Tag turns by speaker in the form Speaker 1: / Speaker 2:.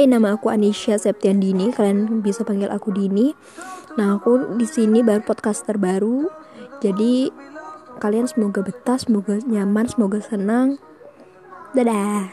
Speaker 1: Hai, nama aku Anisha Septian Dini. Kalian bisa panggil aku Dini. Nah, aku di sini baru podcast terbaru. Jadi kalian semoga betah, semoga nyaman, semoga senang. Dadah.